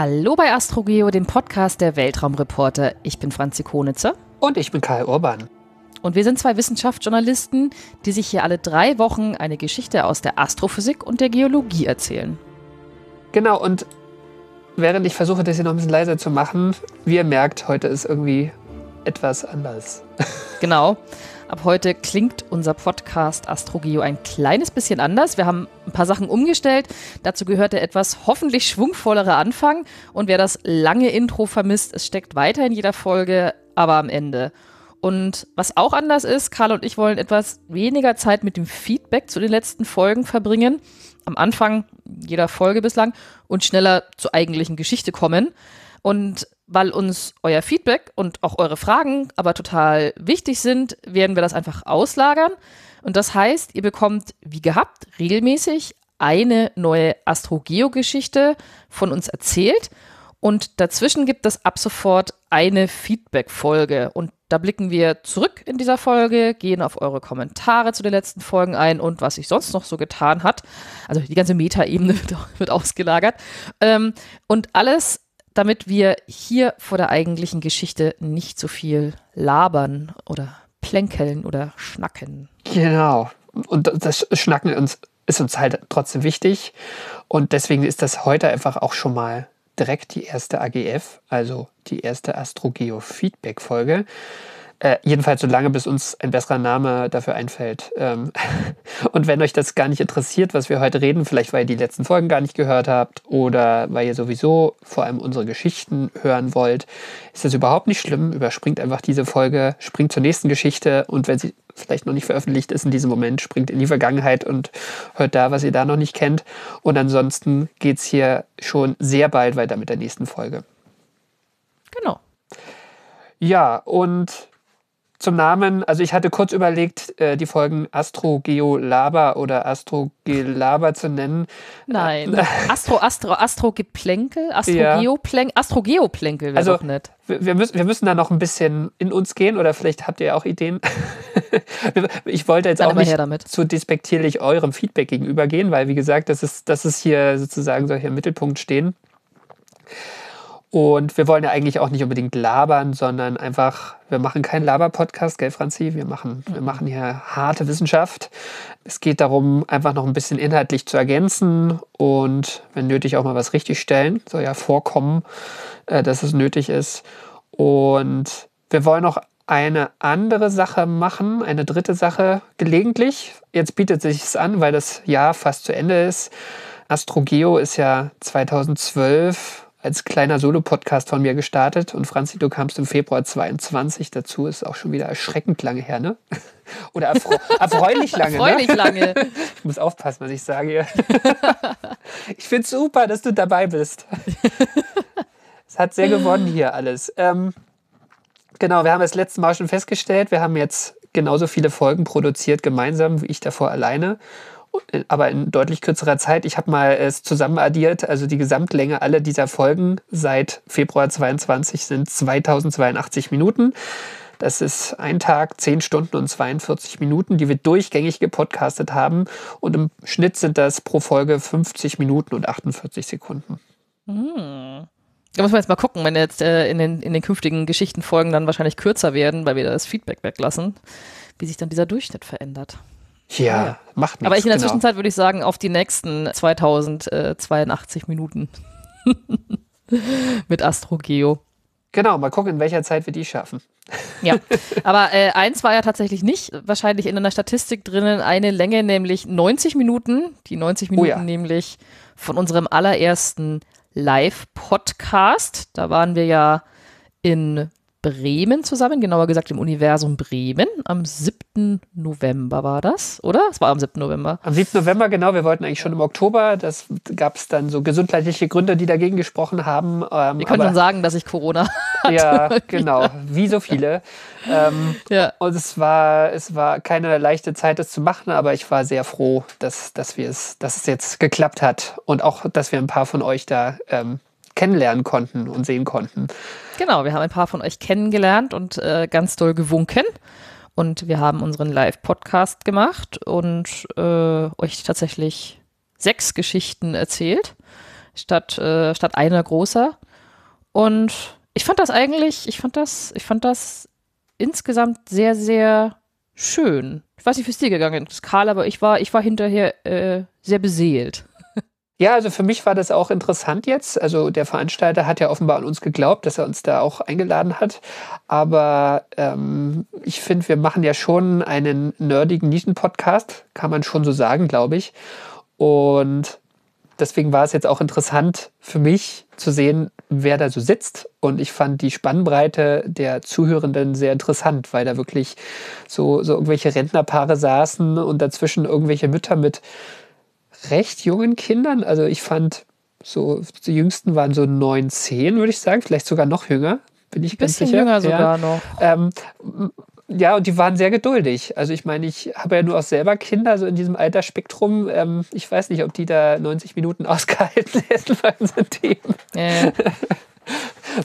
Hallo bei Astrogeo, dem Podcast der Weltraumreporter. Ich bin Franzi Konitzer. Und ich bin Karl Urban. Und wir sind zwei Wissenschaftsjournalisten, die sich hier alle drei Wochen eine Geschichte aus der Astrophysik und der Geologie erzählen. Genau, und während ich versuche, das hier noch ein bisschen leiser zu machen, wie ihr merkt, heute ist irgendwie etwas anders. Genau. Ab heute klingt unser Podcast Astrogeo ein kleines bisschen anders. Wir haben ein paar Sachen umgestellt. Dazu gehört der etwas hoffentlich schwungvollere Anfang. Und wer das lange Intro vermisst, es steckt weiter in jeder Folge, aber am Ende. Und was auch anders ist, Karl und ich wollen etwas weniger Zeit mit dem Feedback zu den letzten Folgen verbringen. Am Anfang jeder Folge bislang und schneller zur eigentlichen Geschichte kommen. Und weil uns euer Feedback und auch eure Fragen aber total wichtig sind, werden wir das einfach auslagern. Und das heißt, ihr bekommt wie gehabt regelmäßig eine neue Astrogeo-Geschichte von uns erzählt. Und dazwischen gibt es ab sofort eine Feedback-Folge. Und da blicken wir zurück in dieser Folge, gehen auf eure Kommentare zu den letzten Folgen ein und was sich sonst noch so getan hat. Also die ganze Metaebene wird ausgelagert. Ähm, und alles damit wir hier vor der eigentlichen Geschichte nicht so viel labern oder plänkeln oder schnacken. Genau. Und das Schnacken ist uns halt trotzdem wichtig. Und deswegen ist das heute einfach auch schon mal direkt die erste AGF, also die erste Astrogeo-Feedback-Folge. Äh, jedenfalls so lange, bis uns ein besserer Name dafür einfällt. Ähm und wenn euch das gar nicht interessiert, was wir heute reden, vielleicht weil ihr die letzten Folgen gar nicht gehört habt oder weil ihr sowieso vor allem unsere Geschichten hören wollt, ist das überhaupt nicht schlimm. Überspringt einfach diese Folge, springt zur nächsten Geschichte und wenn sie vielleicht noch nicht veröffentlicht ist in diesem Moment, springt in die Vergangenheit und hört da, was ihr da noch nicht kennt. Und ansonsten geht es hier schon sehr bald weiter mit der nächsten Folge. Genau. Ja, und zum Namen, also ich hatte kurz überlegt, äh, die Folgen Astrogeolaba oder Astrogelaba zu nennen. Nein, Astro, Astro, Astrogeplänkel, Astrogeoplänkel, ja. Astrogeoplänkel wäre also, doch nett. Wir müssen, wir müssen da noch ein bisschen in uns gehen oder vielleicht habt ihr auch Ideen. ich wollte jetzt Dann auch nicht zu despektierlich eurem Feedback gegenübergehen, weil wie gesagt, das ist, das ist hier sozusagen soll hier im Mittelpunkt stehen. Und wir wollen ja eigentlich auch nicht unbedingt labern, sondern einfach, wir machen keinen Laber-Podcast, gell, Franzi? Wir machen, wir machen hier harte Wissenschaft. Es geht darum, einfach noch ein bisschen inhaltlich zu ergänzen und wenn nötig auch mal was richtigstellen. Soll ja vorkommen, äh, dass es nötig ist. Und wir wollen noch eine andere Sache machen, eine dritte Sache gelegentlich. Jetzt bietet sich es an, weil das Jahr fast zu Ende ist. Astrogeo ist ja 2012 als kleiner Solo-Podcast von mir gestartet und Franzi, du kamst im Februar 22 dazu, ist auch schon wieder erschreckend lange her, ne? Oder erfre erfreulich lange, ne? erfreulich ne? lange. Ich muss aufpassen, was ich sage. ich finde es super, dass du dabei bist. Es hat sehr gewonnen hier alles. Ähm, genau, wir haben das letzte Mal schon festgestellt, wir haben jetzt genauso viele Folgen produziert gemeinsam wie ich davor alleine aber in deutlich kürzerer Zeit. Ich habe mal es zusammen addiert, also die Gesamtlänge aller dieser Folgen seit Februar 22 sind 2082 Minuten. Das ist ein Tag, 10 Stunden und 42 Minuten, die wir durchgängig gepodcastet haben. Und im Schnitt sind das pro Folge 50 Minuten und 48 Sekunden. Hm. Da muss man jetzt mal gucken, wenn jetzt äh, in, den, in den künftigen Geschichtenfolgen dann wahrscheinlich kürzer werden, weil wir das Feedback weglassen, wie sich dann dieser Durchschnitt verändert. Ja, ja. macht nichts. Aber ich in der genau. Zwischenzeit würde ich sagen, auf die nächsten 2082 Minuten mit Astrogeo. Genau, mal gucken, in welcher Zeit wir die schaffen. Ja, aber äh, eins war ja tatsächlich nicht wahrscheinlich in einer Statistik drinnen, eine Länge, nämlich 90 Minuten. Die 90 Minuten oh ja. nämlich von unserem allerersten Live-Podcast. Da waren wir ja in Bremen zusammen, genauer gesagt im Universum Bremen. Am 7. November war das, oder? Es war am 7. November. Am 7. November, genau. Wir wollten eigentlich schon im Oktober. Das gab es dann so gesundheitliche Gründe, die dagegen gesprochen haben. Ähm, wir können schon sagen, dass ich Corona hatte. Ja, genau. Wie so viele. ähm, ja. Und es war, es war keine leichte Zeit, das zu machen, aber ich war sehr froh, dass, dass, wir es, dass es jetzt geklappt hat. Und auch, dass wir ein paar von euch da ähm, kennenlernen konnten und sehen konnten. Genau, wir haben ein paar von euch kennengelernt und äh, ganz doll gewunken. Und wir haben unseren Live-Podcast gemacht und äh, euch tatsächlich sechs Geschichten erzählt. statt, äh, statt einer großer. Und ich fand das eigentlich, ich fand das, ich fand das insgesamt sehr, sehr schön. Ich weiß nicht, wie es dir gegangen ist, Karl, aber ich war, ich war hinterher äh, sehr beseelt. Ja, also für mich war das auch interessant jetzt. Also der Veranstalter hat ja offenbar an uns geglaubt, dass er uns da auch eingeladen hat. Aber ähm, ich finde, wir machen ja schon einen nerdigen Nischen-Podcast, kann man schon so sagen, glaube ich. Und deswegen war es jetzt auch interessant für mich zu sehen, wer da so sitzt. Und ich fand die Spannbreite der Zuhörenden sehr interessant, weil da wirklich so, so irgendwelche Rentnerpaare saßen und dazwischen irgendwelche Mütter mit recht jungen Kindern. Also ich fand so, die jüngsten waren so neun, zehn, würde ich sagen, vielleicht sogar noch jünger. Bin ich ganz sicher. jünger sogar ja. noch. Ähm, ja, und die waren sehr geduldig. Also ich meine, ich habe ja nur auch selber Kinder, so in diesem Altersspektrum. Ähm, ich weiß nicht, ob die da 90 Minuten ausgehalten hätten bei unseren Themen. Ja.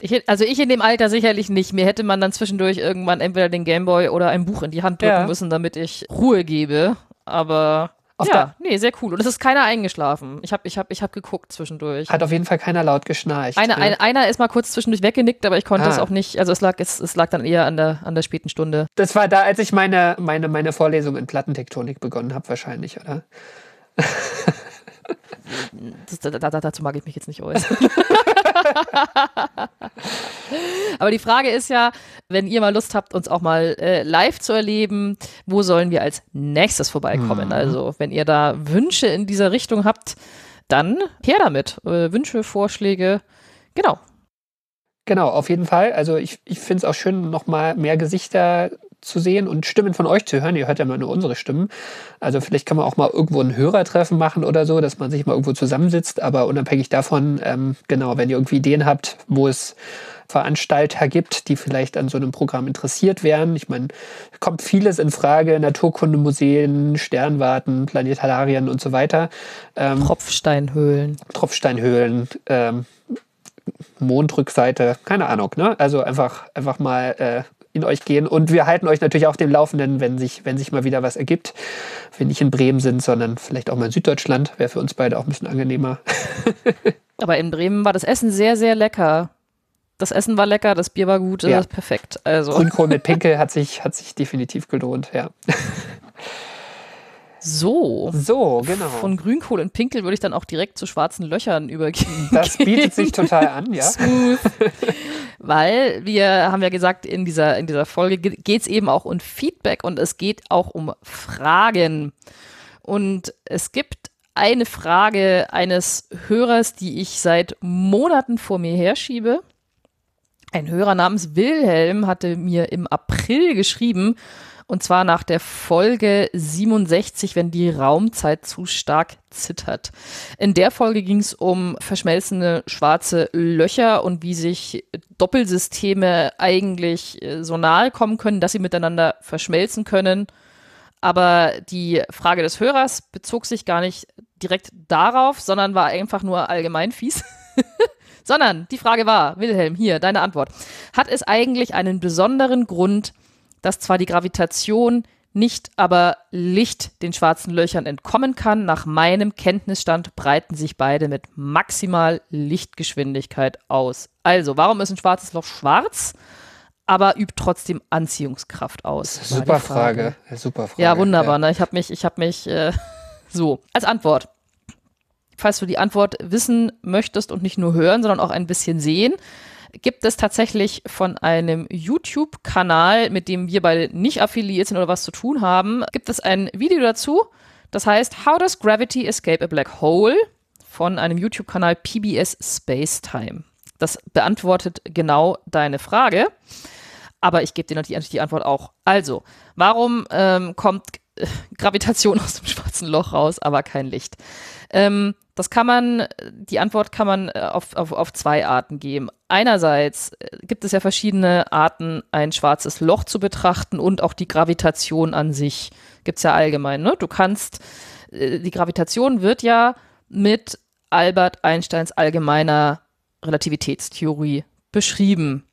Ich, also ich in dem Alter sicherlich nicht. Mir hätte man dann zwischendurch irgendwann entweder den Gameboy oder ein Buch in die Hand drücken ja. müssen, damit ich Ruhe gebe. Aber auf ja, nee, sehr cool. Und es ist keiner eingeschlafen. Ich habe ich hab, ich hab geguckt zwischendurch. Hat auf jeden Fall keiner laut geschnarcht. Einer, ne? ein, einer ist mal kurz zwischendurch weggenickt, aber ich konnte ah. es auch nicht. Also es lag, es, es lag dann eher an der, an der späten Stunde. Das war da, als ich meine, meine, meine Vorlesung in Plattentektonik begonnen habe, wahrscheinlich, oder? Das, da, da, dazu mag ich mich jetzt nicht äußern. Aber die Frage ist ja, wenn ihr mal Lust habt, uns auch mal äh, live zu erleben, wo sollen wir als nächstes vorbeikommen? Mhm. Also, wenn ihr da Wünsche in dieser Richtung habt, dann her damit. Äh, Wünsche, Vorschläge, genau. Genau, auf jeden Fall. Also ich, ich finde es auch schön, nochmal mehr Gesichter zu sehen und Stimmen von euch zu hören. Ihr hört ja mal nur unsere Stimmen. Also vielleicht kann man auch mal irgendwo ein Hörertreffen machen oder so, dass man sich mal irgendwo zusammensitzt. Aber unabhängig davon, ähm, genau, wenn ihr irgendwie Ideen habt, wo es Veranstalter gibt, die vielleicht an so einem Programm interessiert wären. Ich meine, kommt vieles in Frage, Naturkundemuseen, Sternwarten, Planetalarien und so weiter. Ähm, Tropfsteinhöhlen. Tropfsteinhöhlen, ähm, Mondrückseite, keine Ahnung, ne? Also einfach, einfach mal äh, in euch gehen. Und wir halten euch natürlich auch dem Laufenden, wenn sich, wenn sich mal wieder was ergibt. Wenn nicht in Bremen sind, sondern vielleicht auch mal in Süddeutschland. Wäre für uns beide auch ein bisschen angenehmer. Aber in Bremen war das Essen sehr, sehr lecker. Das Essen war lecker, das Bier war gut, ja. das ist perfekt. Also. Grünkohl mit Pinkel hat sich, hat sich definitiv gelohnt, ja. So. So, genau. Von Grünkohl und Pinkel würde ich dann auch direkt zu schwarzen Löchern übergehen. Das bietet sich total an, ja. Smooth. Weil wir haben ja gesagt, in dieser, in dieser Folge geht es eben auch um Feedback und es geht auch um Fragen. Und es gibt eine Frage eines Hörers, die ich seit Monaten vor mir herschiebe. Ein Hörer namens Wilhelm hatte mir im April geschrieben und zwar nach der Folge 67, wenn die Raumzeit zu stark zittert. In der Folge ging es um verschmelzende schwarze Löcher und wie sich Doppelsysteme eigentlich äh, so nahe kommen können, dass sie miteinander verschmelzen können. Aber die Frage des Hörers bezog sich gar nicht direkt darauf, sondern war einfach nur allgemein fies. sondern die Frage war, Wilhelm, hier, deine Antwort. Hat es eigentlich einen besonderen Grund, dass zwar die Gravitation nicht aber Licht den schwarzen Löchern entkommen kann. Nach meinem Kenntnisstand breiten sich beide mit maximal Lichtgeschwindigkeit aus. Also, warum ist ein schwarzes Loch schwarz, aber übt trotzdem Anziehungskraft aus? Super Frage. Ja, super Frage. Ja, wunderbar. Ja. Ne? Ich habe mich, ich habe mich äh, so als Antwort. Falls du die Antwort wissen möchtest und nicht nur hören, sondern auch ein bisschen sehen, gibt es tatsächlich von einem YouTube-Kanal, mit dem wir beide nicht affiliiert sind oder was zu tun haben, gibt es ein Video dazu. Das heißt How Does Gravity Escape a Black Hole von einem YouTube-Kanal PBS Space Time. Das beantwortet genau deine Frage. Aber ich gebe dir natürlich die Antwort auch. Also, warum ähm, kommt Gravitation aus dem schwarzen Loch raus, aber kein Licht? Ähm, das kann man, die Antwort kann man äh, auf, auf, auf zwei Arten geben. Einerseits äh, gibt es ja verschiedene Arten, ein schwarzes Loch zu betrachten und auch die Gravitation an sich gibt es ja allgemein. Ne? Du kannst, äh, die Gravitation wird ja mit Albert Einsteins allgemeiner Relativitätstheorie beschrieben.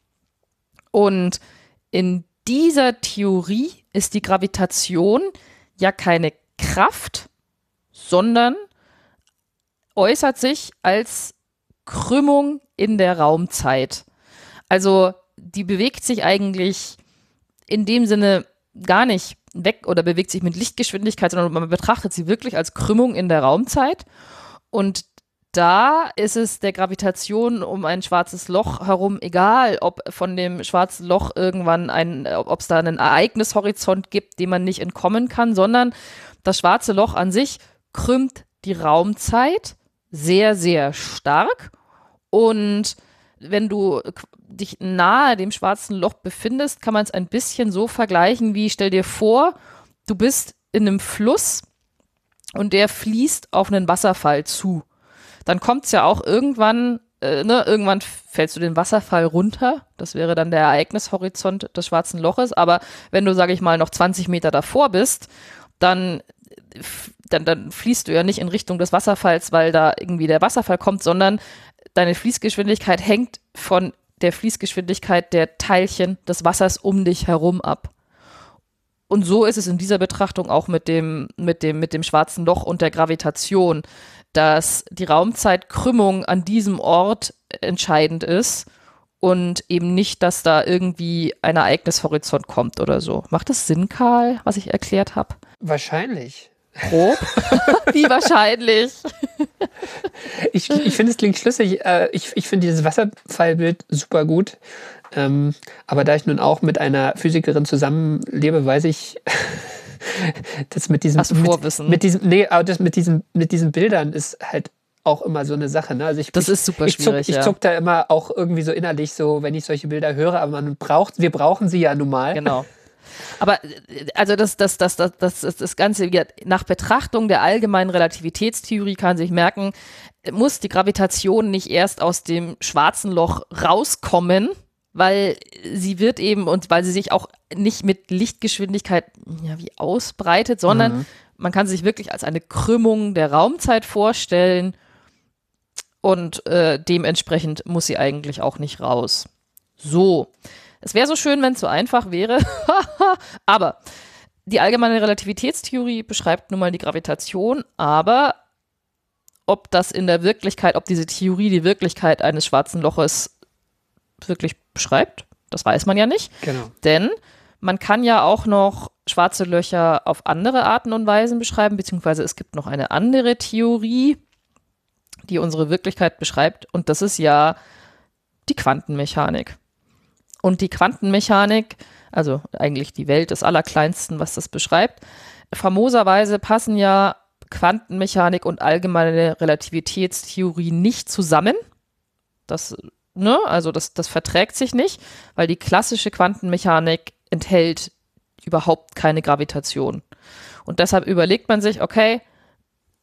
Und in dieser Theorie ist die Gravitation ja keine Kraft, sondern äußert sich als Krümmung in der Raumzeit. Also die bewegt sich eigentlich in dem Sinne gar nicht weg oder bewegt sich mit Lichtgeschwindigkeit, sondern man betrachtet sie wirklich als Krümmung in der Raumzeit. Und da ist es der Gravitation um ein schwarzes Loch herum egal, ob von dem schwarzen Loch irgendwann ein, ob es da einen Ereignishorizont gibt, dem man nicht entkommen kann, sondern das schwarze Loch an sich krümmt die Raumzeit sehr, sehr stark. Und wenn du dich nahe dem schwarzen Loch befindest, kann man es ein bisschen so vergleichen, wie stell dir vor, du bist in einem Fluss und der fließt auf einen Wasserfall zu. Dann kommt es ja auch irgendwann, äh, ne, irgendwann fällst du den Wasserfall runter. Das wäre dann der Ereignishorizont des schwarzen Loches. Aber wenn du, sage ich mal, noch 20 Meter davor bist, dann dann, dann fließt du ja nicht in Richtung des Wasserfalls, weil da irgendwie der Wasserfall kommt, sondern deine Fließgeschwindigkeit hängt von der Fließgeschwindigkeit der Teilchen des Wassers um dich herum ab. Und so ist es in dieser Betrachtung auch mit dem, mit dem, mit dem schwarzen Loch und der Gravitation, dass die Raumzeitkrümmung an diesem Ort entscheidend ist und eben nicht, dass da irgendwie ein Ereignishorizont kommt oder so. Macht das Sinn, Karl, was ich erklärt habe? Wahrscheinlich. Grob? Wie wahrscheinlich? ich ich finde, es klingt schlüssig. Äh, ich ich finde dieses Wasserfallbild super gut. Ähm, aber da ich nun auch mit einer Physikerin zusammenlebe, weiß ich, das mit diesem. Hast du Vorwissen? Mit, mit diesem, nee, aber das mit diesen, mit diesen Bildern ist halt auch immer so eine Sache. Ne? Also ich, das ist super ich, schwierig. Ich zuck, zuck da immer auch irgendwie so innerlich so, wenn ich solche Bilder höre, aber man braucht, wir brauchen sie ja nun mal. Genau. Aber also das, das, das, das, das, das, das Ganze nach Betrachtung der allgemeinen Relativitätstheorie kann sich merken, muss die Gravitation nicht erst aus dem schwarzen Loch rauskommen, weil sie wird eben und weil sie sich auch nicht mit Lichtgeschwindigkeit ja, wie ausbreitet, sondern mhm. man kann sich wirklich als eine Krümmung der Raumzeit vorstellen und äh, dementsprechend muss sie eigentlich auch nicht raus. So. Es wäre so schön, wenn es so einfach wäre. aber die allgemeine Relativitätstheorie beschreibt nun mal die Gravitation, aber ob das in der Wirklichkeit, ob diese Theorie die Wirklichkeit eines schwarzen Loches wirklich beschreibt, das weiß man ja nicht. Genau. Denn man kann ja auch noch schwarze Löcher auf andere Arten und Weisen beschreiben, beziehungsweise es gibt noch eine andere Theorie, die unsere Wirklichkeit beschreibt, und das ist ja die Quantenmechanik. Und die Quantenmechanik, also eigentlich die Welt des Allerkleinsten, was das beschreibt, famoserweise passen ja Quantenmechanik und allgemeine Relativitätstheorie nicht zusammen. Das, ne, also das, das verträgt sich nicht, weil die klassische Quantenmechanik enthält überhaupt keine Gravitation. Und deshalb überlegt man sich, okay,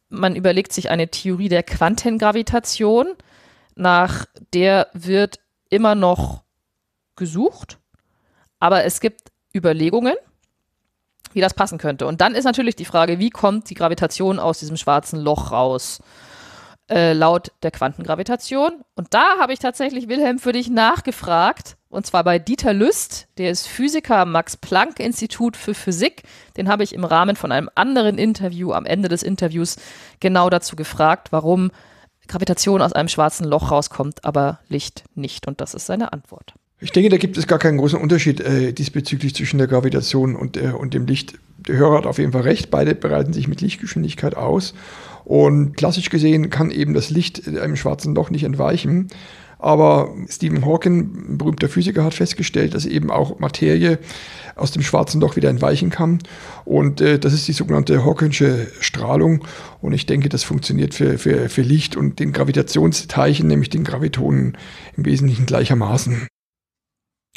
man überlegt sich eine Theorie der Quantengravitation, nach der wird immer noch gesucht, aber es gibt Überlegungen, wie das passen könnte. Und dann ist natürlich die Frage, wie kommt die Gravitation aus diesem schwarzen Loch raus? Äh, laut der Quantengravitation. Und da habe ich tatsächlich, Wilhelm, für dich nachgefragt. Und zwar bei Dieter Lüst, der ist Physiker am Max-Planck-Institut für Physik. Den habe ich im Rahmen von einem anderen Interview am Ende des Interviews genau dazu gefragt, warum Gravitation aus einem schwarzen Loch rauskommt, aber Licht nicht. Und das ist seine Antwort. Ich denke, da gibt es gar keinen großen Unterschied äh, diesbezüglich zwischen der Gravitation und, äh, und dem Licht. Der Hörer hat auf jeden Fall recht, beide bereiten sich mit Lichtgeschwindigkeit aus. Und klassisch gesehen kann eben das Licht einem schwarzen Loch nicht entweichen. Aber Stephen Hawking, ein berühmter Physiker, hat festgestellt, dass eben auch Materie aus dem schwarzen Loch wieder entweichen kann. Und äh, das ist die sogenannte Hawkingsche Strahlung. Und ich denke, das funktioniert für, für, für Licht und den Gravitationsteilchen, nämlich den Gravitonen, im Wesentlichen gleichermaßen.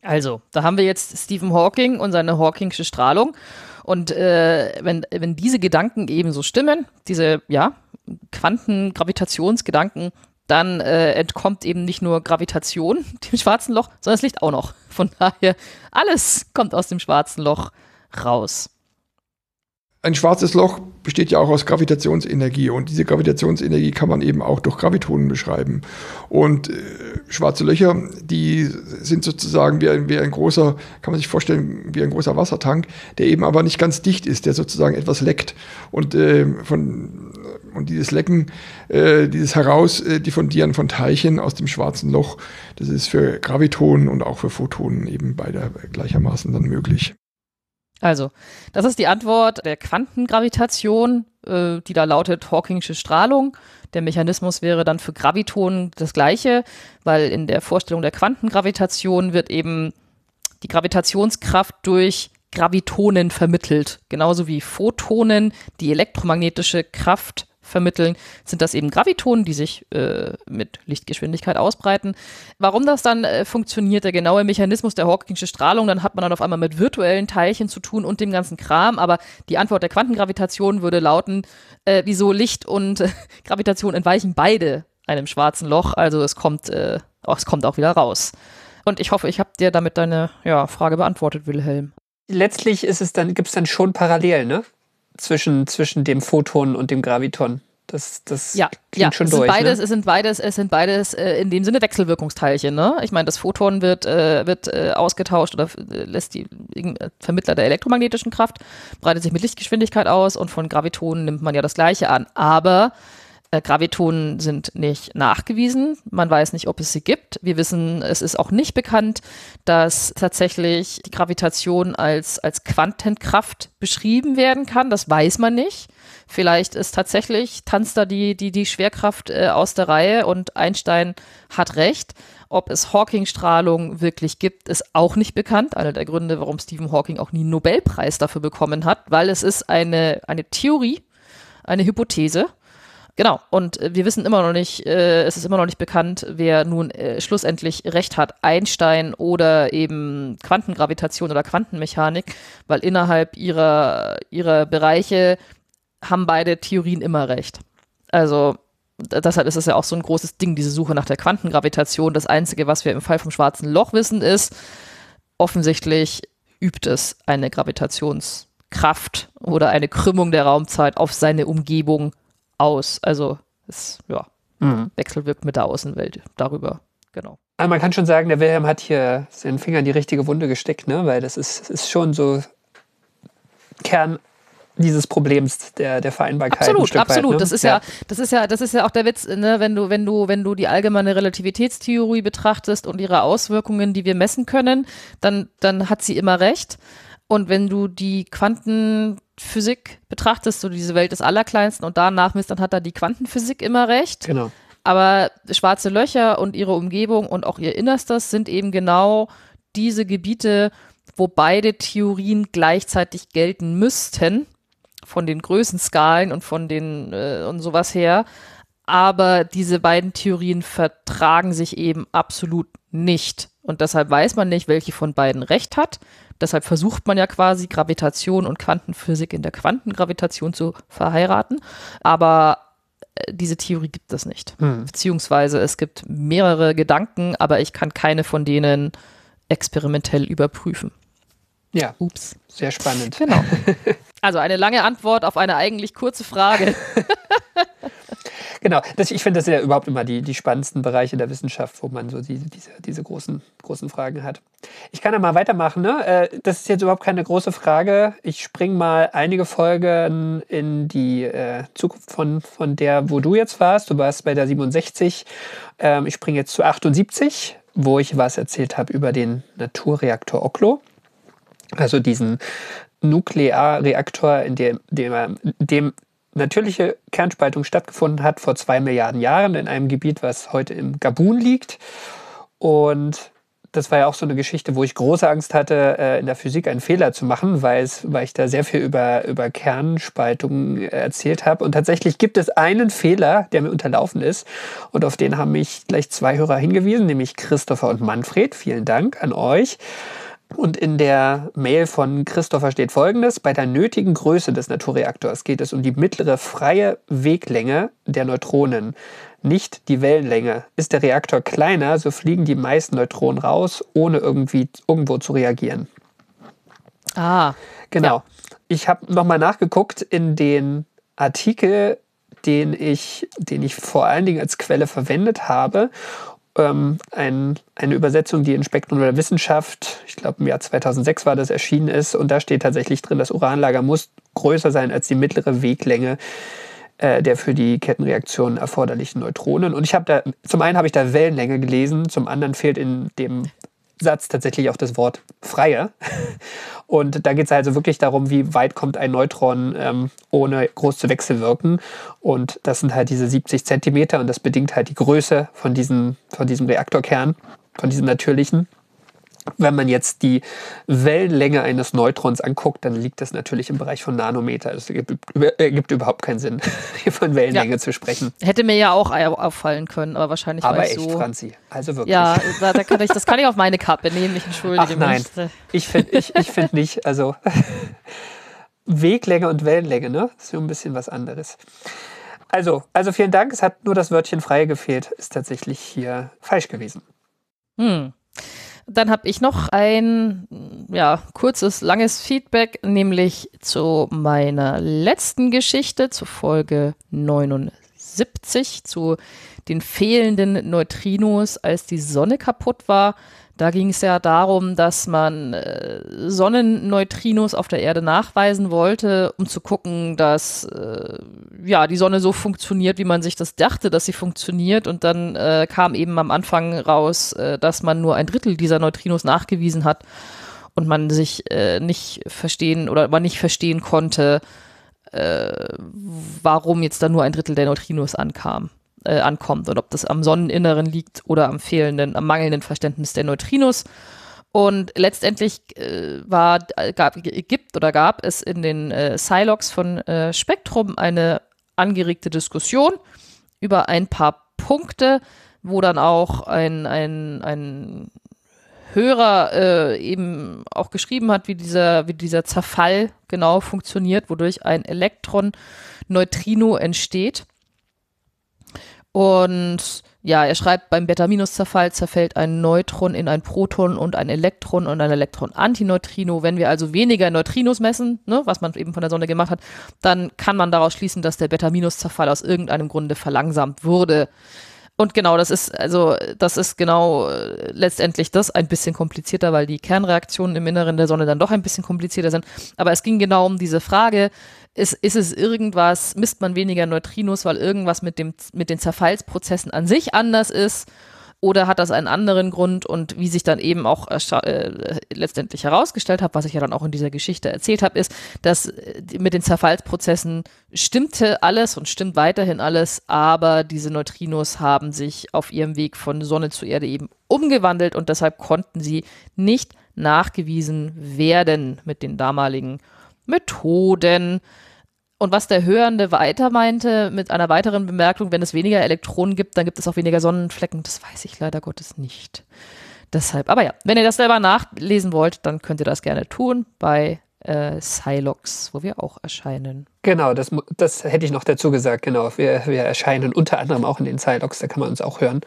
Also, da haben wir jetzt Stephen Hawking und seine Hawkingsche Strahlung. Und äh, wenn, wenn diese Gedanken eben so stimmen, diese ja, Quantengravitationsgedanken, dann äh, entkommt eben nicht nur Gravitation dem schwarzen Loch, sondern das Licht auch noch. Von daher, alles kommt aus dem schwarzen Loch raus ein schwarzes Loch besteht ja auch aus Gravitationsenergie und diese Gravitationsenergie kann man eben auch durch Gravitonen beschreiben. Und äh, schwarze Löcher, die sind sozusagen wie ein, wie ein großer, kann man sich vorstellen, wie ein großer Wassertank, der eben aber nicht ganz dicht ist, der sozusagen etwas leckt. Und äh, von und dieses Lecken, äh, dieses Herausdiffundieren von Teilchen aus dem schwarzen Loch, das ist für Gravitonen und auch für Photonen eben beide gleichermaßen dann möglich. Also, das ist die Antwort der Quantengravitation, äh, die da lautet Hawkingsche Strahlung. Der Mechanismus wäre dann für Gravitonen das gleiche, weil in der Vorstellung der Quantengravitation wird eben die Gravitationskraft durch Gravitonen vermittelt. Genauso wie Photonen die elektromagnetische Kraft vermitteln, sind das eben Gravitonen, die sich äh, mit Lichtgeschwindigkeit ausbreiten. Warum das dann äh, funktioniert, der genaue Mechanismus der Hawking'sche Strahlung, dann hat man dann auf einmal mit virtuellen Teilchen zu tun und dem ganzen Kram. Aber die Antwort der Quantengravitation würde lauten, äh, wieso Licht und äh, Gravitation entweichen beide einem schwarzen Loch. Also es kommt, äh, oh, es kommt auch wieder raus. Und ich hoffe, ich habe dir damit deine ja, Frage beantwortet, Wilhelm. Letztlich ist es dann, gibt es dann schon Parallelen, ne? Zwischen, zwischen dem Photon und dem Graviton. Das, das ja, klingt ja, schon es durch. Sind beides, ne? Es sind beides, es sind beides äh, in dem Sinne Wechselwirkungsteilchen. Ne? Ich meine, das Photon wird, äh, wird äh, ausgetauscht oder äh, lässt die äh, Vermittler der elektromagnetischen Kraft, breitet sich mit Lichtgeschwindigkeit aus und von Gravitonen nimmt man ja das Gleiche an. Aber Gravitonen sind nicht nachgewiesen. Man weiß nicht, ob es sie gibt. Wir wissen, es ist auch nicht bekannt, dass tatsächlich die Gravitation als, als Quantenkraft beschrieben werden kann. Das weiß man nicht. Vielleicht ist tatsächlich, tanzt da die, die, die Schwerkraft äh, aus der Reihe und Einstein hat recht. Ob es Hawking-Strahlung wirklich gibt, ist auch nicht bekannt. Einer der Gründe, warum Stephen Hawking auch nie einen Nobelpreis dafür bekommen hat, weil es ist eine, eine Theorie, eine Hypothese Genau, und äh, wir wissen immer noch nicht, äh, es ist immer noch nicht bekannt, wer nun äh, schlussendlich recht hat, Einstein oder eben Quantengravitation oder Quantenmechanik, weil innerhalb ihrer, ihrer Bereiche haben beide Theorien immer recht. Also deshalb ist es ja auch so ein großes Ding, diese Suche nach der Quantengravitation. Das Einzige, was wir im Fall vom schwarzen Loch wissen, ist, offensichtlich übt es eine Gravitationskraft oder eine Krümmung der Raumzeit auf seine Umgebung aus. Also es ja, mhm. wechselwirkt mit der Außenwelt darüber. Genau. Also man kann schon sagen, der Wilhelm hat hier seinen Finger in die richtige Wunde gesteckt, ne? weil das ist, ist schon so Kern dieses Problems der, der Vereinbarkeit. Absolut, absolut. Weit, ne? Das ist ja. ja. das ist ja, das ist ja auch der Witz, ne? wenn du, wenn du, wenn du die allgemeine Relativitätstheorie betrachtest und ihre Auswirkungen, die wir messen können, dann, dann hat sie immer recht. Und wenn du die Quantenphysik betrachtest, so diese Welt des Allerkleinsten und danach misst, dann hat da die Quantenphysik immer recht. Genau. Aber schwarze Löcher und ihre Umgebung und auch ihr Innerstes sind eben genau diese Gebiete, wo beide Theorien gleichzeitig gelten müssten, von den Größenskalen und von den äh, und sowas her. Aber diese beiden Theorien vertragen sich eben absolut nicht. Und deshalb weiß man nicht, welche von beiden recht hat. Deshalb versucht man ja quasi Gravitation und Quantenphysik in der Quantengravitation zu verheiraten. Aber äh, diese Theorie gibt es nicht. Hm. Beziehungsweise es gibt mehrere Gedanken, aber ich kann keine von denen experimentell überprüfen. Ja. Ups. Sehr spannend. Genau. Also eine lange Antwort auf eine eigentlich kurze Frage. Genau, das, ich finde, das sind ja überhaupt immer die, die spannendsten Bereiche der Wissenschaft, wo man so die, diese, diese großen, großen Fragen hat. Ich kann ja mal weitermachen. Ne? Äh, das ist jetzt überhaupt keine große Frage. Ich springe mal einige Folgen in die äh, Zukunft von, von der, wo du jetzt warst. Du warst bei der 67. Ähm, ich springe jetzt zu 78, wo ich was erzählt habe über den Naturreaktor Oklo. Also diesen Nuklearreaktor, in dem, dem, dem natürliche Kernspaltung stattgefunden hat vor zwei Milliarden Jahren in einem Gebiet, was heute im Gabun liegt. Und das war ja auch so eine Geschichte, wo ich große Angst hatte, äh, in der Physik einen Fehler zu machen, weil, es, weil ich da sehr viel über, über Kernspaltung erzählt habe. Und tatsächlich gibt es einen Fehler, der mir unterlaufen ist. Und auf den haben mich gleich zwei Hörer hingewiesen, nämlich Christopher und Manfred. Vielen Dank an euch. Und in der Mail von Christopher steht folgendes. Bei der nötigen Größe des Naturreaktors geht es um die mittlere freie Weglänge der Neutronen, nicht die Wellenlänge. Ist der Reaktor kleiner, so fliegen die meisten Neutronen raus, ohne irgendwie irgendwo zu reagieren. Ah. Genau. Ja. Ich habe nochmal nachgeguckt in den Artikel, den ich, den ich vor allen Dingen als Quelle verwendet habe ähm, ein, eine Übersetzung, die in Spektrum der Wissenschaft, ich glaube im Jahr 2006 war das erschienen ist, und da steht tatsächlich drin, das Uranlager muss größer sein als die mittlere Weglänge äh, der für die Kettenreaktion erforderlichen Neutronen. Und ich habe da, zum einen habe ich da Wellenlänge gelesen, zum anderen fehlt in dem Satz tatsächlich auch das Wort freie. Und da geht es also wirklich darum, wie weit kommt ein Neutron ähm, ohne groß zu wechselwirken. Und das sind halt diese 70 Zentimeter und das bedingt halt die Größe von, diesen, von diesem Reaktorkern, von diesem natürlichen. Wenn man jetzt die Wellenlänge eines Neutrons anguckt, dann liegt das natürlich im Bereich von Nanometer. Es gibt, ergibt überhaupt keinen Sinn, hier von Wellenlänge ja. zu sprechen. Hätte mir ja auch auffallen können, aber wahrscheinlich aber war ich echt, so. Franzi. Also wirklich. Ja, da, da kann ich, das kann ich auf meine Kappe nehmen. Ich entschuldige Ach, nein. mich. Ich finde ich, ich find nicht. Also Weglänge und Wellenlänge, ne? Das ist so ein bisschen was anderes. Also, also vielen Dank. Es hat nur das Wörtchen frei gefehlt. Ist tatsächlich hier falsch gewesen. Hm. Dann habe ich noch ein ja, kurzes, langes Feedback, nämlich zu meiner letzten Geschichte, zu Folge 79, zu den fehlenden Neutrinos, als die Sonne kaputt war. Da ging es ja darum, dass man äh, Sonnenneutrinos auf der Erde nachweisen wollte, um zu gucken, dass äh, ja die Sonne so funktioniert, wie man sich das dachte, dass sie funktioniert. Und dann äh, kam eben am Anfang raus, äh, dass man nur ein Drittel dieser Neutrinos nachgewiesen hat und man sich äh, nicht verstehen oder man nicht verstehen konnte, warum jetzt da nur ein Drittel der Neutrinos ankam äh, ankommt und ob das am Sonneninneren liegt oder am fehlenden, am mangelnden Verständnis der Neutrinos. Und letztendlich äh, war, gab, gibt oder gab es in den äh, Silogs von äh, Spektrum eine angeregte Diskussion über ein paar Punkte, wo dann auch ein, ein, ein Hörer äh, eben auch geschrieben hat, wie dieser, wie dieser Zerfall genau funktioniert, wodurch ein Elektron-Neutrino entsteht. Und ja, er schreibt, beim Beta-Zerfall zerfällt ein Neutron in ein Proton und ein Elektron und ein Elektron-Antineutrino. Wenn wir also weniger Neutrinos messen, ne, was man eben von der Sonne gemacht hat, dann kann man daraus schließen, dass der Beta-Zerfall aus irgendeinem Grunde verlangsamt wurde. Und genau, das ist, also, das ist genau äh, letztendlich das ein bisschen komplizierter, weil die Kernreaktionen im Inneren der Sonne dann doch ein bisschen komplizierter sind. Aber es ging genau um diese Frage, ist, ist es irgendwas, misst man weniger Neutrinos, weil irgendwas mit, dem, mit den Zerfallsprozessen an sich anders ist? Oder hat das einen anderen Grund und wie sich dann eben auch äh, letztendlich herausgestellt hat, was ich ja dann auch in dieser Geschichte erzählt habe, ist, dass äh, mit den Zerfallsprozessen stimmte alles und stimmt weiterhin alles, aber diese Neutrinos haben sich auf ihrem Weg von Sonne zu Erde eben umgewandelt und deshalb konnten sie nicht nachgewiesen werden mit den damaligen Methoden. Und was der Hörende weiter meinte, mit einer weiteren Bemerkung, wenn es weniger Elektronen gibt, dann gibt es auch weniger Sonnenflecken. Das weiß ich leider Gottes nicht. Deshalb, aber ja, wenn ihr das selber nachlesen wollt, dann könnt ihr das gerne tun bei äh, Silox, wo wir auch erscheinen. Genau, das, das hätte ich noch dazu gesagt. Genau, wir, wir erscheinen unter anderem auch in den Silox, da kann man uns auch hören.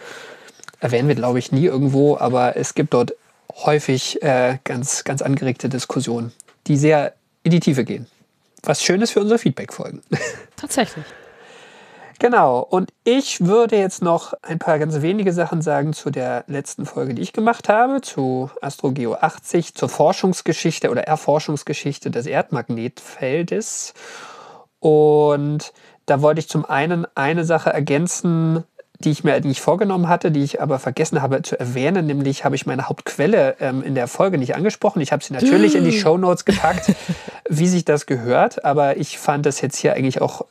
Erwähnen wir, glaube ich, nie irgendwo, aber es gibt dort häufig äh, ganz, ganz angeregte Diskussionen, die sehr in die Tiefe gehen was Schönes für unsere Feedback-Folgen. Tatsächlich. Genau, und ich würde jetzt noch ein paar ganz wenige Sachen sagen zu der letzten Folge, die ich gemacht habe, zu AstroGeo 80, zur Forschungsgeschichte oder Erforschungsgeschichte des Erdmagnetfeldes. Und da wollte ich zum einen eine Sache ergänzen, die ich mir eigentlich vorgenommen hatte, die ich aber vergessen habe zu erwähnen, nämlich habe ich meine Hauptquelle ähm, in der Folge nicht angesprochen. Ich habe sie natürlich in die Show Notes gepackt, wie sich das gehört, aber ich fand es jetzt hier eigentlich auch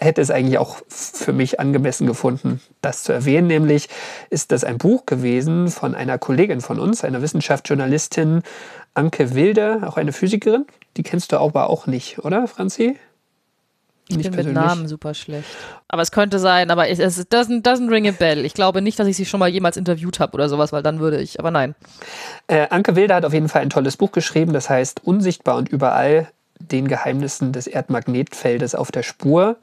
hätte es eigentlich auch für mich angemessen gefunden, das zu erwähnen. Nämlich ist das ein Buch gewesen von einer Kollegin von uns, einer Wissenschaftsjournalistin, Anke Wilde, auch eine Physikerin. Die kennst du aber auch nicht, oder, Franzi? Ich bin persönlich. mit Namen super schlecht. Aber es könnte sein, aber es, es doesn't, doesn't ring a bell. Ich glaube nicht, dass ich sie schon mal jemals interviewt habe oder sowas, weil dann würde ich, aber nein. Äh, Anke Wilde hat auf jeden Fall ein tolles Buch geschrieben, das heißt Unsichtbar und überall den Geheimnissen des Erdmagnetfeldes auf der Spur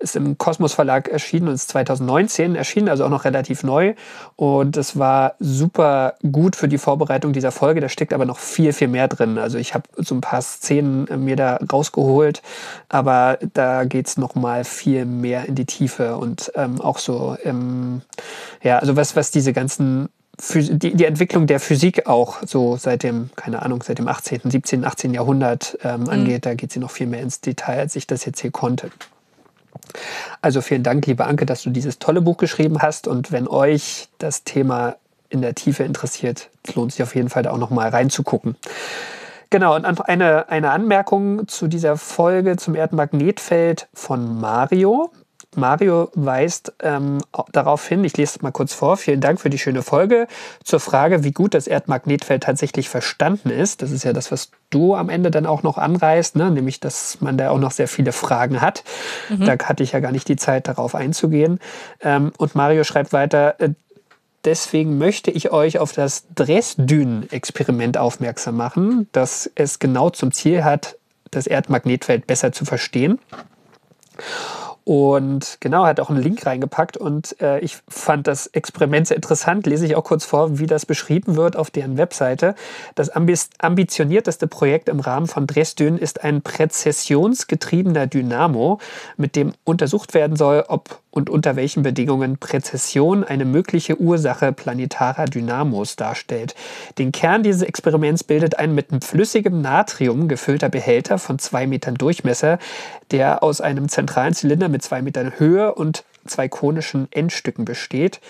ist im Kosmos Verlag erschienen und ist 2019 erschienen, also auch noch relativ neu. Und es war super gut für die Vorbereitung dieser Folge. Da steckt aber noch viel, viel mehr drin. Also ich habe so ein paar Szenen äh, mir da rausgeholt, aber da geht es noch mal viel mehr in die Tiefe und ähm, auch so, ähm, ja, also was, was diese ganzen die, die Entwicklung der Physik auch so seit dem, keine Ahnung, seit dem 18., 17., 18. Jahrhundert ähm, mhm. angeht, da geht sie noch viel mehr ins Detail, als ich das jetzt hier konnte. Also vielen Dank, liebe Anke, dass du dieses tolle Buch geschrieben hast. Und wenn euch das Thema in der Tiefe interessiert, lohnt sich auf jeden Fall da auch noch mal reinzugucken. Genau, und eine, eine Anmerkung zu dieser Folge zum Erdmagnetfeld von Mario. Mario weist ähm, darauf hin, ich lese es mal kurz vor, vielen Dank für die schöne Folge, zur Frage, wie gut das Erdmagnetfeld tatsächlich verstanden ist. Das ist ja das, was du am Ende dann auch noch anreißt, ne? nämlich, dass man da auch noch sehr viele Fragen hat. Mhm. Da hatte ich ja gar nicht die Zeit, darauf einzugehen. Ähm, und Mario schreibt weiter, äh, Deswegen möchte ich euch auf das Dresdyn-Experiment aufmerksam machen, das es genau zum Ziel hat, das Erdmagnetfeld besser zu verstehen. Und genau, hat auch einen Link reingepackt und äh, ich fand das Experiment sehr interessant. Lese ich auch kurz vor, wie das beschrieben wird auf deren Webseite. Das ambitionierteste Projekt im Rahmen von Dresdyn ist ein präzessionsgetriebener Dynamo, mit dem untersucht werden soll, ob und unter welchen Bedingungen Präzession eine mögliche Ursache planetarer Dynamos darstellt. Den Kern dieses Experiments bildet ein mit flüssigem Natrium gefüllter Behälter von zwei Metern Durchmesser, der aus einem zentralen Zylinder mit zwei Metern Höhe und zwei konischen Endstücken besteht.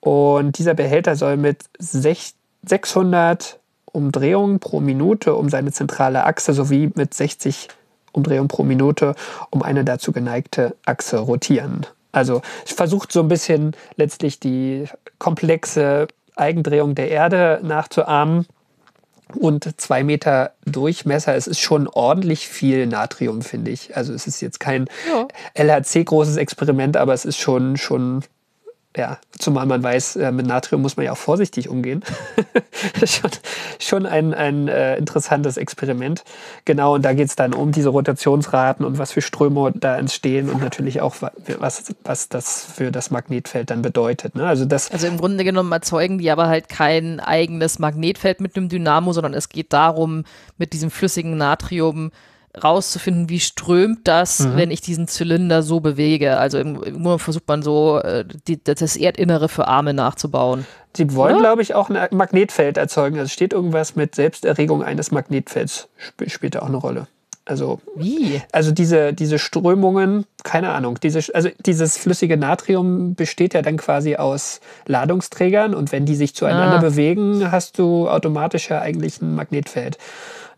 Und dieser Behälter soll mit 600 Umdrehungen pro Minute um seine zentrale Achse sowie mit 60 Umdrehungen pro Minute um eine dazu geneigte Achse rotieren. Also es versucht so ein bisschen letztlich die komplexe Eigendrehung der Erde nachzuahmen. Und zwei Meter Durchmesser, es ist schon ordentlich viel Natrium, finde ich. Also es ist jetzt kein ja. LHC-großes Experiment, aber es ist schon, schon ja, zumal man weiß, äh, mit Natrium muss man ja auch vorsichtig umgehen. schon, schon ein, ein äh, interessantes Experiment. Genau, und da geht es dann um diese Rotationsraten und was für Ströme da entstehen und natürlich auch, was, was das für das Magnetfeld dann bedeutet. Ne? Also, das also im Grunde genommen erzeugen die aber halt kein eigenes Magnetfeld mit einem Dynamo, sondern es geht darum, mit diesem flüssigen Natrium rauszufinden, wie strömt das, mhm. wenn ich diesen Zylinder so bewege. Also irgendwo versucht man so, äh, die, das Erdinnere für Arme nachzubauen. Sie wollen, glaube ich, auch ein Magnetfeld erzeugen. Also steht irgendwas mit Selbsterregung eines Magnetfelds, sp spielt da auch eine Rolle. Also, Wie? Also diese, diese Strömungen, keine Ahnung, diese, also dieses flüssige Natrium besteht ja dann quasi aus Ladungsträgern und wenn die sich zueinander ah. bewegen, hast du automatisch ja eigentlich ein Magnetfeld.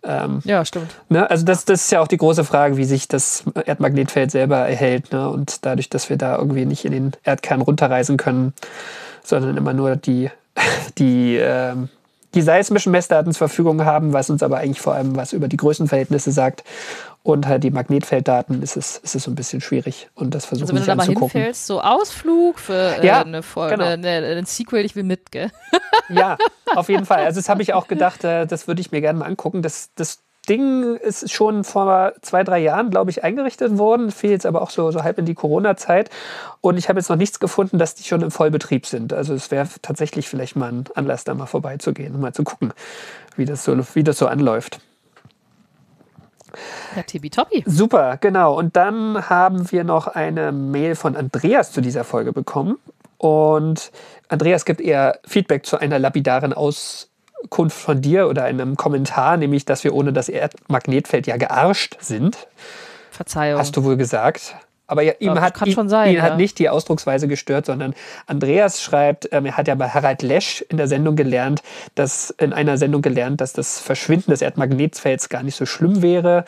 Ähm, ja, stimmt. Ne? Also das, das ist ja auch die große Frage, wie sich das Erdmagnetfeld selber erhält. Ne? Und dadurch, dass wir da irgendwie nicht in den Erdkern runterreisen können, sondern immer nur die, die, ähm, die seismischen Messdaten zur Verfügung haben, was uns aber eigentlich vor allem was über die Größenverhältnisse sagt und halt die Magnetfelddaten ist es, ist es so ein bisschen schwierig. Und das versuchen also wenn du aber hinfällst, so Ausflug für äh, ja, eine, Folge, genau. eine, eine, ein Sequel, ich will mit, gell? Ja, auf jeden Fall. Also das habe ich auch gedacht, äh, das würde ich mir gerne mal angucken. Das, das Ding ist schon vor zwei, drei Jahren, glaube ich, eingerichtet worden. Fiel jetzt aber auch so, so halb in die Corona-Zeit. Und ich habe jetzt noch nichts gefunden, dass die schon im Vollbetrieb sind. Also es wäre tatsächlich vielleicht mal ein Anlass, da mal vorbeizugehen und mal zu gucken, wie das so, wie das so anläuft. Ja, tippitoppi. Super, genau. Und dann haben wir noch eine Mail von Andreas zu dieser Folge bekommen. Und Andreas gibt eher Feedback zu einer lapidaren Auskunft von dir oder einem Kommentar, nämlich, dass wir ohne das Erdmagnetfeld ja gearscht sind. Verzeihung. Hast du wohl gesagt. Aber ja, ihm, hat, ihm, sein, ihn ja. hat nicht die Ausdrucksweise gestört, sondern Andreas schreibt, ähm, er hat ja bei Harald Lesch in der Sendung gelernt, dass in einer Sendung gelernt, dass das Verschwinden des Erdmagnetfelds gar nicht so schlimm wäre.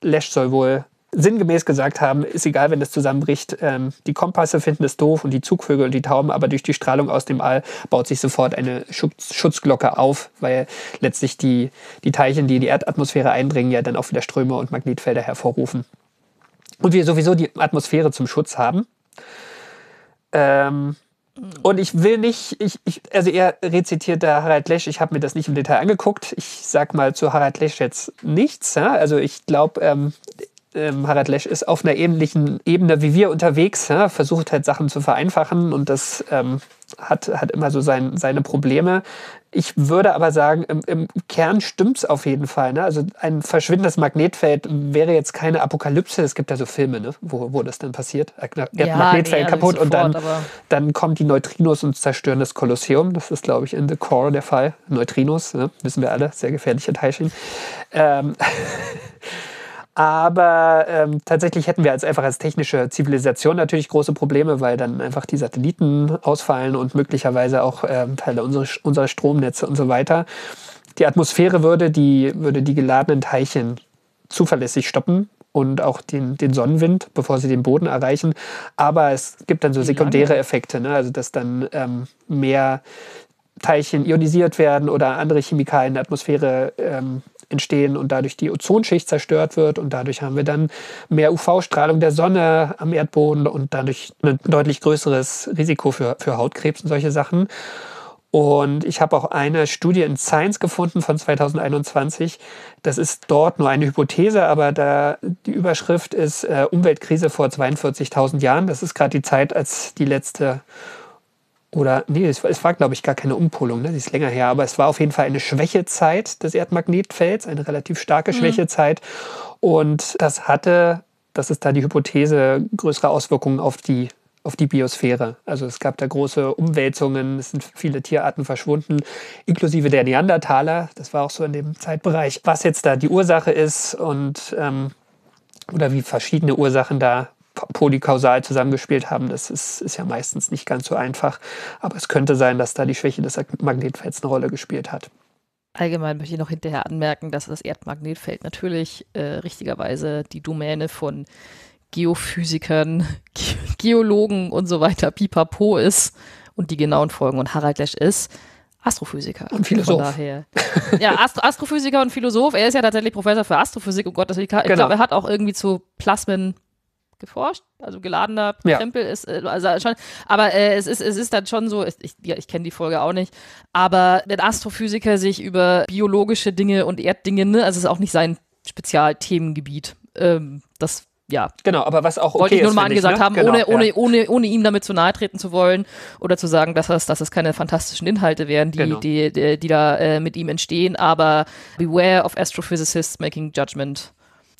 Lesch soll wohl sinngemäß gesagt haben, ist egal, wenn das zusammenbricht, ähm, die Kompasse finden es doof und die Zugvögel und die Tauben, aber durch die Strahlung aus dem All baut sich sofort eine Schutz Schutzglocke auf, weil letztlich die, die Teilchen, die in die Erdatmosphäre eindringen, ja dann auch wieder Ströme und Magnetfelder hervorrufen. Und wir sowieso die Atmosphäre zum Schutz haben. Ähm, und ich will nicht, ich, ich, also er rezitiert da Harald Lesch, ich habe mir das nicht im Detail angeguckt. Ich sag mal zu Harald Lesch jetzt nichts. Ja? Also ich glaube, ähm, ähm, Harald Lesch ist auf einer ähnlichen Ebene wie wir unterwegs, ja? versucht halt Sachen zu vereinfachen und das ähm, hat, hat immer so sein, seine Probleme. Ich würde aber sagen, im, im Kern stimmt es auf jeden Fall. Ne? Also ein verschwindendes Magnetfeld wäre jetzt keine Apokalypse. Es gibt ja so Filme, ne? wo, wo das dann passiert. Ja, Magnetfeld nee, kaputt sofort, und dann, dann kommen die Neutrinos und zerstören das Kolosseum. Das ist, glaube ich, in The Core der Fall. Neutrinos, ne? wissen wir alle, sehr gefährliche Teilchen. Ähm Aber ähm, tatsächlich hätten wir als einfach als technische Zivilisation natürlich große Probleme, weil dann einfach die Satelliten ausfallen und möglicherweise auch ähm, Teile unserer, unserer Stromnetze und so weiter. Die Atmosphäre würde die, würde die geladenen Teilchen zuverlässig stoppen und auch den, den Sonnenwind, bevor sie den Boden erreichen. Aber es gibt dann so sekundäre Effekte, ne? also dass dann ähm, mehr Teilchen ionisiert werden oder andere Chemikalien in der Atmosphäre ähm, entstehen und dadurch die Ozonschicht zerstört wird und dadurch haben wir dann mehr UV-Strahlung der Sonne am Erdboden und dadurch ein deutlich größeres Risiko für, für Hautkrebs und solche Sachen. Und ich habe auch eine Studie in Science gefunden von 2021. Das ist dort nur eine Hypothese, aber da die Überschrift ist äh, Umweltkrise vor 42.000 Jahren. Das ist gerade die Zeit, als die letzte oder nee, es, es war, glaube ich, gar keine Umpolung, ne? die ist länger her, aber es war auf jeden Fall eine Schwächezeit des Erdmagnetfelds, eine relativ starke mhm. Schwächezeit. Und das hatte, das ist da die Hypothese, größere Auswirkungen auf die, auf die Biosphäre. Also es gab da große Umwälzungen, es sind viele Tierarten verschwunden, inklusive der Neandertaler. Das war auch so in dem Zeitbereich. Was jetzt da die Ursache ist und ähm, oder wie verschiedene Ursachen da polykausal zusammengespielt haben. Das ist, ist ja meistens nicht ganz so einfach. Aber es könnte sein, dass da die Schwäche des Magnetfelds eine Rolle gespielt hat. Allgemein möchte ich noch hinterher anmerken, dass das Erdmagnetfeld natürlich äh, richtigerweise die Domäne von Geophysikern, Ge Geologen und so weiter pipapo ist und die genauen Folgen und Harald Lesch ist. Astrophysiker. Und Philosoph. Von daher. Ja, Astro Astrophysiker und Philosoph. Er ist ja tatsächlich Professor für Astrophysik und Gottes. Ich genau. glaube, er hat auch irgendwie zu Plasmen geforscht, also geladener ja. Krempel ist, äh, also schon, aber äh, es, ist, es ist dann schon so, ich, ja, ich kenne die Folge auch nicht, aber wenn Astrophysiker sich über biologische Dinge und Erddinge, ne, also es ist auch nicht sein Spezialthemengebiet, ähm, das ja. Genau, aber was auch okay Wollte ich nur mal angesagt ne? haben, genau, ohne, ja. ohne, ohne, ohne ihm damit zu nahe treten zu wollen oder zu sagen, dass das, dass das keine fantastischen Inhalte wären, die, Genau. die, die, die da äh, mit ihm entstehen, aber beware of astrophysicists making judgment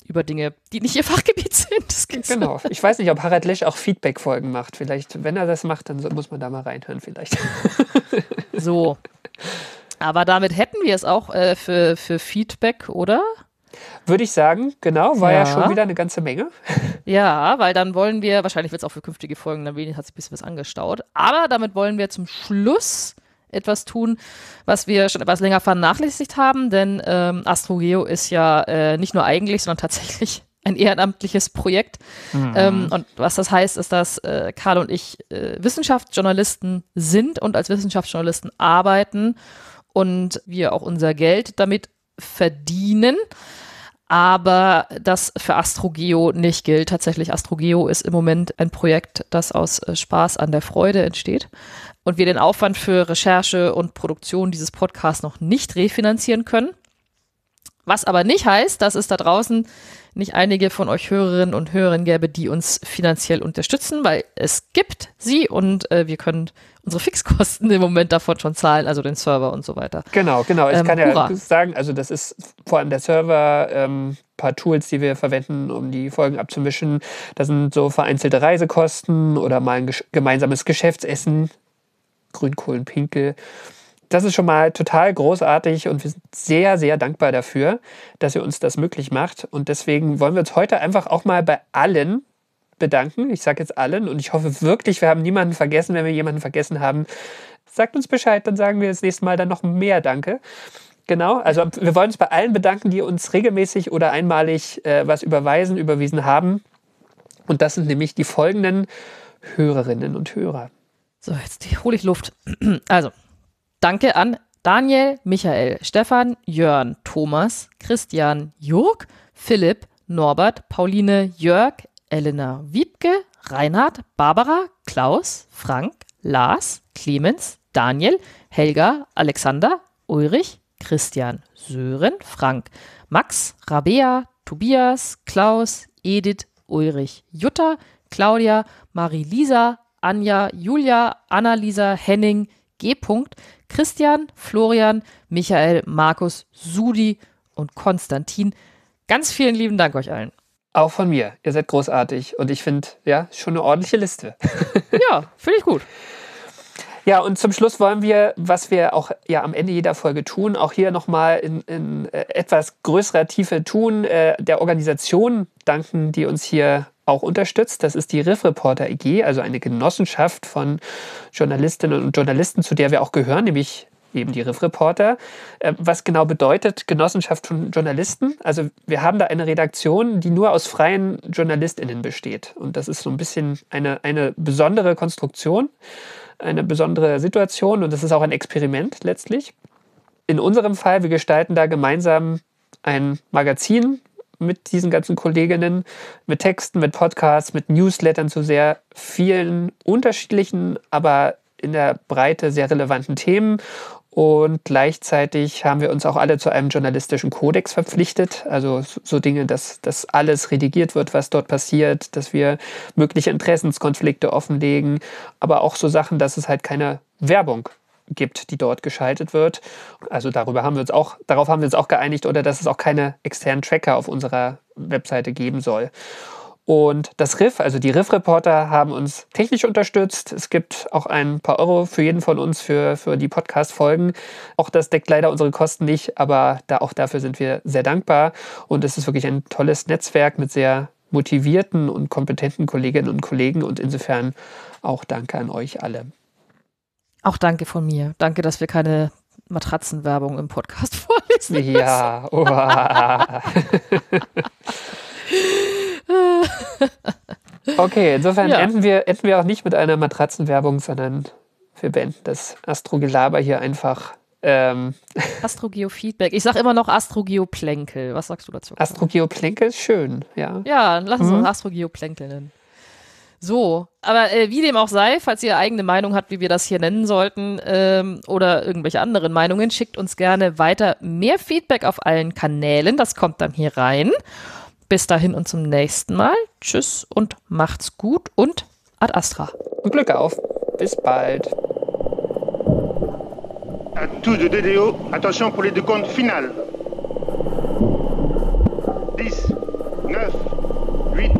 über Dinge, die nicht ihr Fachgebiet sind. Genau. Ich weiß nicht, ob Harald Lesch auch Feedback-Folgen macht. Vielleicht, wenn er das macht, dann muss man da mal reinhören, vielleicht. So. Aber damit hätten wir es auch äh, für, für Feedback, oder? Würde ich sagen, genau, war ja. Ja. schon wieder eine ganze Menge. Ja, weil dann wollen wir, wahrscheinlich wird es auch für künftige Folgen, dann wenig hat sich ein bisschen was angestaut. Aber damit wollen wir zum Schluss etwas tun, was wir schon etwas länger vernachlässigt haben, denn ähm, AstroGeo ist ja äh, nicht nur eigentlich, sondern tatsächlich ein ehrenamtliches Projekt. Ähm, und was das heißt, ist, dass äh, Karl und ich äh, Wissenschaftsjournalisten sind und als Wissenschaftsjournalisten arbeiten und wir auch unser Geld damit verdienen. Aber das für AstroGeo nicht gilt. Tatsächlich, AstroGeo ist im Moment ein Projekt, das aus äh, Spaß an der Freude entsteht. Und wir den Aufwand für Recherche und Produktion dieses Podcasts noch nicht refinanzieren können. Was aber nicht heißt, dass es da draußen nicht einige von euch Hörerinnen und Hörern gäbe, die uns finanziell unterstützen, weil es gibt sie und äh, wir können unsere Fixkosten im Moment davon schon zahlen, also den Server und so weiter. Genau, genau. Ich Ähm, kann ja hurra. sagen, also das ist vor allem der Server, ähm, paar Tools, die wir verwenden, um die Folgen abzumischen. Das sind so vereinzelte Reisekosten oder mal ein gesch- gemeinsames Geschäftsessen, Grünkohlen, Pinkel. Das ist schon mal total großartig und wir sind sehr, sehr dankbar dafür, dass ihr uns das möglich macht. Und deswegen wollen wir uns heute einfach auch mal bei allen bedanken. Ich sage jetzt allen und ich hoffe wirklich, wir haben niemanden vergessen. Wenn wir jemanden vergessen haben, sagt uns Bescheid, dann sagen wir das nächste Mal dann noch mehr Danke. Genau, also wir wollen uns bei allen bedanken, die uns regelmäßig oder einmalig äh, was überweisen, überwiesen haben. Und das sind nämlich die folgenden Hörerinnen und Hörer. So, jetzt hole ich Luft. Also, danke an Daniel, Michael, Stefan, Jörn, Thomas, Christian, Jörg, Philipp, Norbert, Pauline, Jörg, Elena, Wiebke, Reinhard, Barbara, Klaus, Frank, Lars, Clemens, Daniel, Helga, Alexander, Ulrich, Christian, Sören, Frank, Max, Rabea, Tobias, Klaus, Edith, Ulrich, Jutta, Claudia, Marie-Lisa, Anja, Julia, Annalisa, Henning, G. Christian, Florian, Michael, Markus, Sudi und Konstantin. Ganz vielen lieben Dank euch allen. Auch von mir. Ihr seid großartig. Und ich finde, ja, schon eine ordentliche Liste. Ja, finde ich gut. Ja, und zum Schluss wollen wir, was wir auch ja am Ende jeder Folge tun, auch hier nochmal in, in äh, etwas größerer Tiefe tun, äh, der Organisation danken, die uns hier auch unterstützt. Das ist die Riff Reporter EG, also eine Genossenschaft von Journalistinnen und Journalisten, zu der wir auch gehören, nämlich eben die Riff Reporter. Äh, was genau bedeutet Genossenschaft von Journalisten? Also wir haben da eine Redaktion, die nur aus freien JournalistInnen besteht. Und das ist so ein bisschen eine, eine besondere Konstruktion eine besondere Situation und das ist auch ein Experiment letztlich. In unserem Fall, wir gestalten da gemeinsam ein Magazin mit diesen ganzen Kolleginnen, mit Texten, mit Podcasts, mit Newslettern zu sehr vielen unterschiedlichen, aber in der Breite sehr relevanten Themen und gleichzeitig haben wir uns auch alle zu einem journalistischen Kodex verpflichtet. Also so Dinge, dass, dass alles redigiert wird, was dort passiert, dass wir mögliche Interessenskonflikte offenlegen, aber auch so Sachen, dass es halt keine Werbung gibt, die dort geschaltet wird. Also darüber haben wir uns auch, darauf haben wir uns auch geeinigt oder dass es auch keine externen Tracker auf unserer Webseite geben soll. Und das Riff, also die Riff-Reporter, haben uns technisch unterstützt. Es gibt auch ein paar Euro für jeden von uns für, für die Podcast-Folgen. Auch das deckt leider unsere Kosten nicht, aber da, auch dafür sind wir sehr dankbar. Und es ist wirklich ein tolles Netzwerk mit sehr motivierten und kompetenten Kolleginnen und Kollegen. Und insofern auch danke an euch alle. Auch danke von mir. Danke, dass wir keine Matratzenwerbung im Podcast vorlesen. Müssen. Ja, okay, insofern ja. enden, wir, enden wir auch nicht mit einer Matratzenwerbung, sondern wir beenden das Astrogelaber hier einfach. Ähm. Astrogeo-Feedback. Ich sage immer noch Astrogeo-Plänkel. Was sagst du dazu? Astrogeo-Plänkel ist schön, ja. Ja, lass uns mhm. Astrogeo-Plänkel nennen. So, aber äh, wie dem auch sei, falls ihr eigene Meinung habt, wie wir das hier nennen sollten ähm, oder irgendwelche anderen Meinungen, schickt uns gerne weiter mehr Feedback auf allen Kanälen. Das kommt dann hier rein. Bis dahin und zum nächsten Mal. Tschüss und macht's gut und ad astra. Glück auf. Bis bald. À tous de DDO, attention pour les deux comptes finales. 10, 9, 8,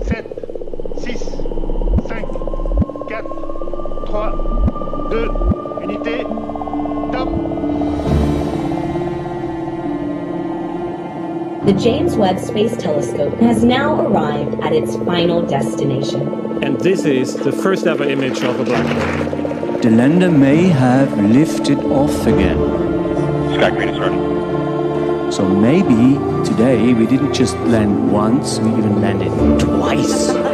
7, 6, 5, 4, 3, 2, unité, top The James Webb Space Telescope has now arrived at its final destination. And this is the first ever image of a black hole. The lander may have lifted off again. Sky Crane is running. So maybe today we didn't just land once, we even landed twice. Touchdown.